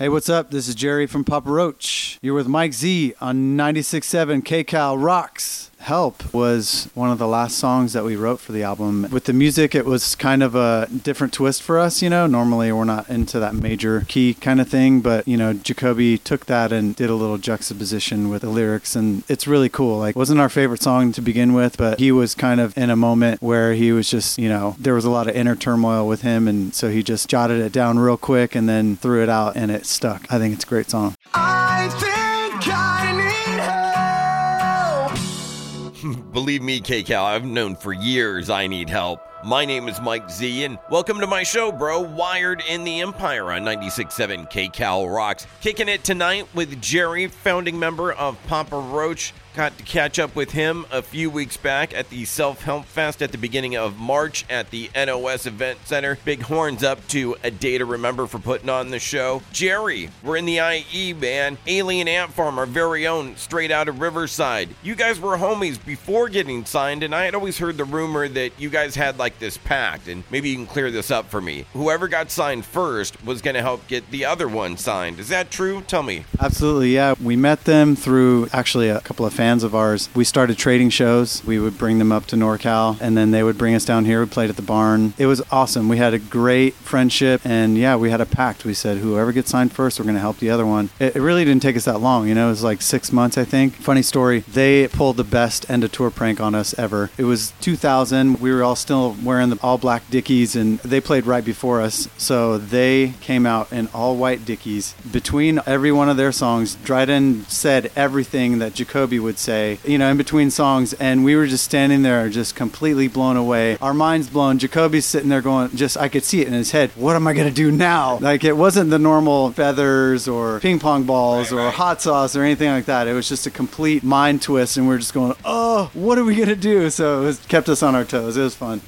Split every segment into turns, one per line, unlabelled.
Hey, what's up? This is Jerry from Papa Roach. You're with Mike Z on 96.7 KCal Rocks. Help was one of the last songs that we wrote for the album. With the music, it was kind of a different twist for us, you know. Normally, we're not into that major key kind of thing, but, you know, Jacoby took that and did a little juxtaposition with the lyrics, and it's really cool. Like, wasn't our favorite song to begin with, but he was kind of in a moment where he was just, you know, there was a lot of inner turmoil with him, and so he just jotted it down real quick and then threw it out, and it stuck. I think it's a great song.
I think I
Believe me, KCal, I've known for years I need help. My name is Mike Z, and welcome to my show, bro. Wired in the Empire on 96.7 KCal Rocks. Kicking it tonight with Jerry, founding member of Papa Roach. Got to catch up with him a few weeks back at the Self Help Fest at the beginning of March at the NOS Event Center. Big horns up to A Day to Remember for putting on the show. Jerry, we're in the IE, man. Alien Ant Farm, our very own, straight out of Riverside. You guys were homies before getting signed, and I had always heard the rumor that you guys had like this pact, and maybe you can clear this up for me. Whoever got signed first was going to help get the other one signed. Is that true? Tell me.
Absolutely, yeah. We met them through actually a couple of fans of ours. We started trading shows. We would bring them up to NorCal, and then they would bring us down here. We played at the barn. It was awesome. We had a great friendship, and yeah, we had a pact. We said, whoever gets signed first, we're going to help the other one. It, it really didn't take us that long. You know, it was like six months, I think. Funny story. They pulled the best end of tour prank on us ever. It was 2000. We were all still wearing the all black Dickies, and they played right before us. So they came out in all white Dickies. Between every one of their songs, Dryden said everything that Jacoby would say, you know, in between songs. And we were just standing there, just completely blown away. Our minds blown. Jacoby's sitting there going, just, I could see it in his head. What am I going to do now? Like, it wasn't the normal feathers or ping pong balls or hot sauce or anything like that. It was just a complete mind twist. And we are just going, oh, what are we going to do? So it was, kept us on our toes. It was fun.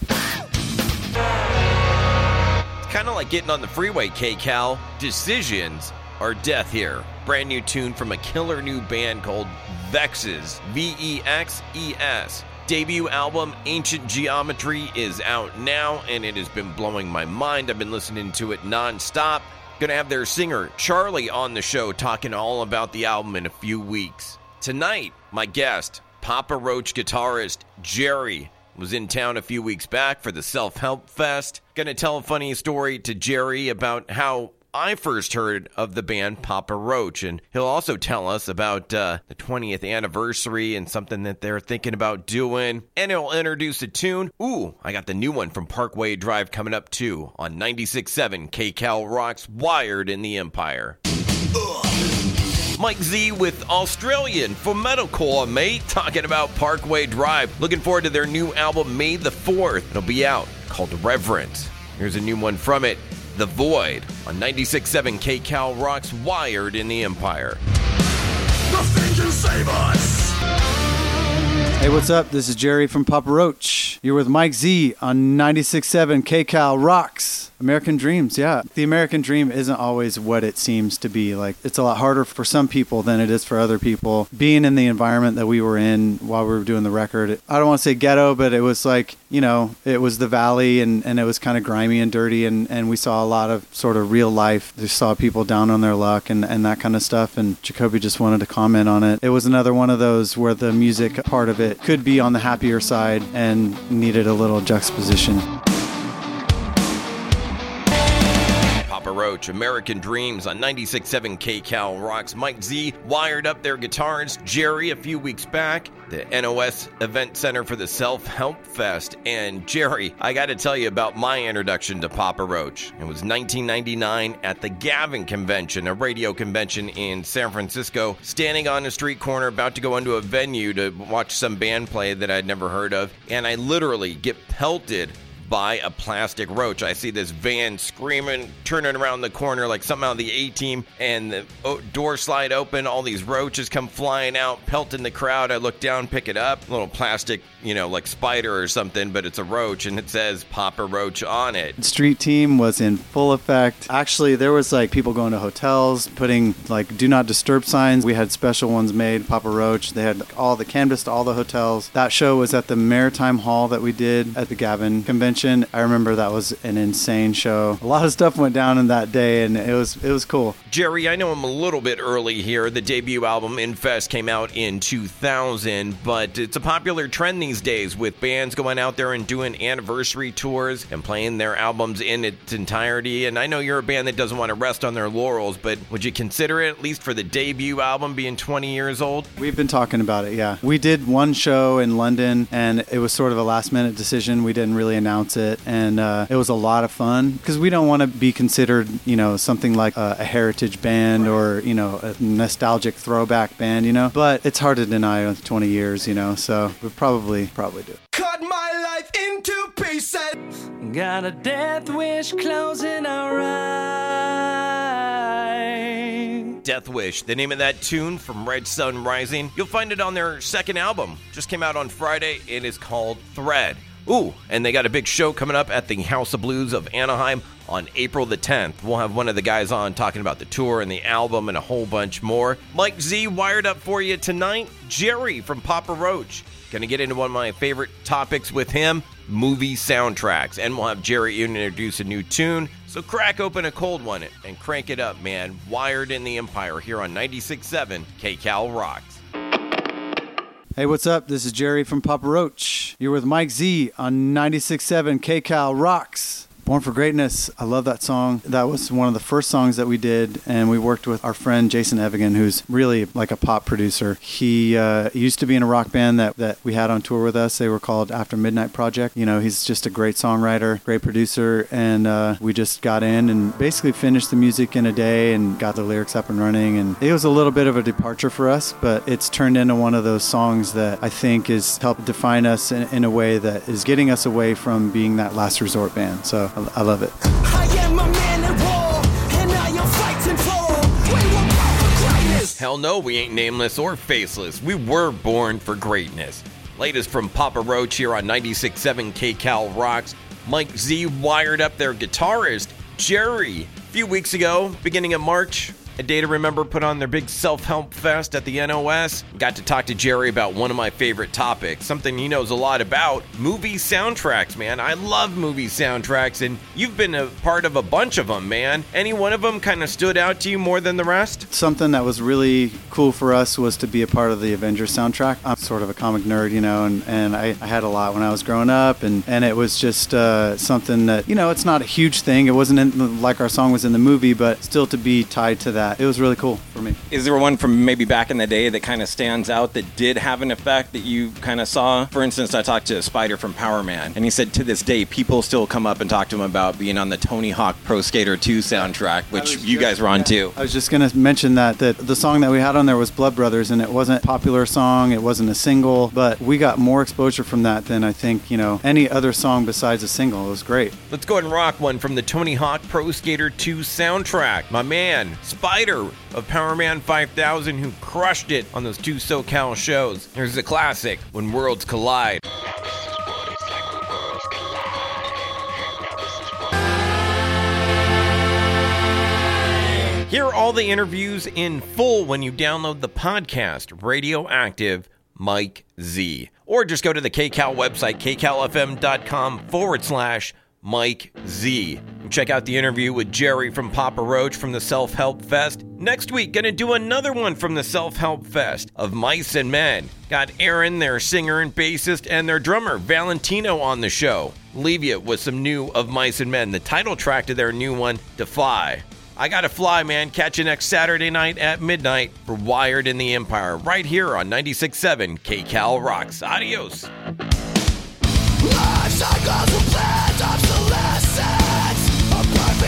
It's kind of like getting on the freeway, KCal. Decisions are death here. Brand new tune from a killer new band called Vexes. V E X E S. Debut album Ancient Geometry is out now and it has been blowing my mind. I've been listening to it nonstop. Gonna have their singer Charlie on the show talking all about the album in a few weeks. Tonight, my guest, Papa Roach guitarist Jerry, was in town a few weeks back for the Self Help Fest. Gonna tell a funny story to Jerry about how I first heard of the band Papa Roach, and he'll also tell us about uh, the 20th anniversary and something that they're thinking about doing. And he'll introduce a tune. Ooh, I got the new one from Parkway Drive coming up too on 96.7 KCal Rocks Wired in the Empire. Mike Z with Australian for Metalcore, mate. Talking about Parkway Drive. Looking forward to their new album, May the 4th. It'll be out called Reverence. Here's a new one from it The Void on 96.7 KCal Rocks Wired in the Empire.
Nothing can save us.
Hey, what's up? This is Jerry from Papa Roach. You're with Mike Z on 96.7 KCal Rocks. American Dreams, yeah. The American Dream isn't always what it seems to be. Like, it's a lot harder for some people than it is for other people. Being in the environment that we were in while we were doing the record, I don't want to say ghetto, but it was like, you know, it was the valley and, and it was kind of grimy and dirty. And, and we saw a lot of sort of real life. Just saw people down on their luck and, and that kind of stuff. And Jacoby just wanted to comment on it. It was another one of those where the music part of it could be on the happier side and needed a little juxtaposition.
American Dreams on 96.7 KCal Rocks. Mike Z wired up their guitars. Jerry a few weeks back, the NOS Event Center for the Self Help Fest. And Jerry, I got to tell you about my introduction to Papa Roach. It was 1999 at the Gavin Convention, a radio convention in San Francisco, standing on a street corner about to go into a venue to watch some band play that I'd never heard of. And I literally get pelted by a plastic roach. I see this van screaming, turning around the corner like something out of the A team, and the oh, door slide open. All these roaches come flying out, pelting the crowd. I look down, pick it up, little plastic, you know, like spider or something, but it's a roach, and it says Papa Roach on it.
street team was in full effect. Actually, there was like people going to hotels, putting like do not disturb signs. We had special ones made, Papa Roach. They had all the canvas to all the hotels. That show was at the Maritime Hall that we did at the Gavin convention convention. I remember that was an insane show. A lot of stuff went down in that day, and it was it was cool.
Jerry, I know I'm a little bit early here. The debut album Infest came out in 2000, but it's a popular trend these days with bands going out there and doing anniversary tours and playing their albums in its entirety. And I know you're a band that doesn't want to rest on their laurels, but would you consider it at least for the debut album being 20 years old?
We've been talking about it, yeah. We did one show in London, and it was sort of a last minute decision. We didn't really announce it, and uh, it was a lot of fun because we don't want to be considered, you know, something like a, a heritage band or, you know, a nostalgic throwback band, you know. But it's hard to deny with 20 years, you know, so we probably, probably do.
Cut my life into pieces.
Got a death wish closing our eyes.
Death Wish, the name of that tune from Red Sun Rising. You'll find it on their second album. Just came out on Friday. It is called Thread. Ooh, and they got a big show coming up at the House of Blues of Anaheim on April the 10th. We'll have one of the guys on talking about the tour and the album and a whole bunch more. Mike Z wired up for you tonight. Jerry from Papa Roach. Gonna get into one of my favorite topics with him movie soundtracks. And we'll have Jerry introduce a new tune. So crack open a cold one and crank it up, man. Wired in the Empire here on 96.7 KCal Rocks.
Hey, what's up? This is Jerry from Papa Roach. You're with Mike Z on 96.7 KCal Rocks. Born for Greatness. I love that song. That was one of the first songs that we did, and we worked with our friend Jason Evigan, who's really like a pop producer. He uh, used to be in a rock band that, that we had on tour with us. They were called After Midnight Project. You know, he's just a great songwriter, great producer, and uh, we just got in and basically finished the music in a day and got the lyrics up and running. And it was a little bit of a departure for us, but it's turned into one of those songs that I think is helped define us in, in a way that is getting us away from being that last resort band. So I, I love it.
I am a man at war, and I am fighting for. We were born for greatness.
Hell no, we ain't nameless or faceless. We were born for greatness. Latest from Papa Roach here on 96.7 KCal Rocks. Mike Z wired up their guitarist, Jerry. A few weeks ago, beginning of March, a day to remember put on their big self-help fest at the NOS. Got to talk to Jerry about one of my favorite topics, something he knows a lot about, movie soundtracks, man. I love movie soundtracks and you've been a part of a bunch of them, man. Any one of them kind of stood out to you more than the rest?
Something that was really cool for us was to be a part of the Avengers soundtrack. I'm sort of a comic nerd, you know, and, and I, I had a lot when I was growing up, and, and it was just uh, something that, you know, it's not a huge thing. It wasn't in, like our song was in the movie, but still to be tied to that, it was really cool for me.
Is there one from maybe back in the day that kind of stands out that did have an effect that you kind of saw? For instance, I talked to Spider from Powerman, and he said to this day, people still come up and talk to him about being on the Tony Hawk Pro Skater 2 soundtrack, which you
just-
guys were on too.
I was just going to mention that that the song that we had on there was Blood Brothers, and it wasn't a popular song, it wasn't a single, but we got more exposure from that than I think you know any other song besides a single. It was great.
Let's go ahead and rock one from the Tony Hawk Pro Skater 2 soundtrack. My man, Spider of Powerman 5000, who crushed it on those two SoCal shows. Here's the classic, When Worlds Collide. Hear all the interviews in full when you download the podcast, Radioactive Mike Z. Or just go to the KCal website, kcalfm.com forward slash Mike Z. Check out the interview with Jerry from Papa Roach from the Self Help Fest. Next week, gonna do another one from the Self Help Fest of Mice and Men. Got Aaron, their singer and bassist, and their drummer, Valentino, on the show. Leave you with some new of Mice and Men, the title track to their new one, Defy. I gotta fly, man. Catch you next Saturday night at midnight for Wired in the Empire, right here on 96.7 KCal Rocks. Adios.
Life cycles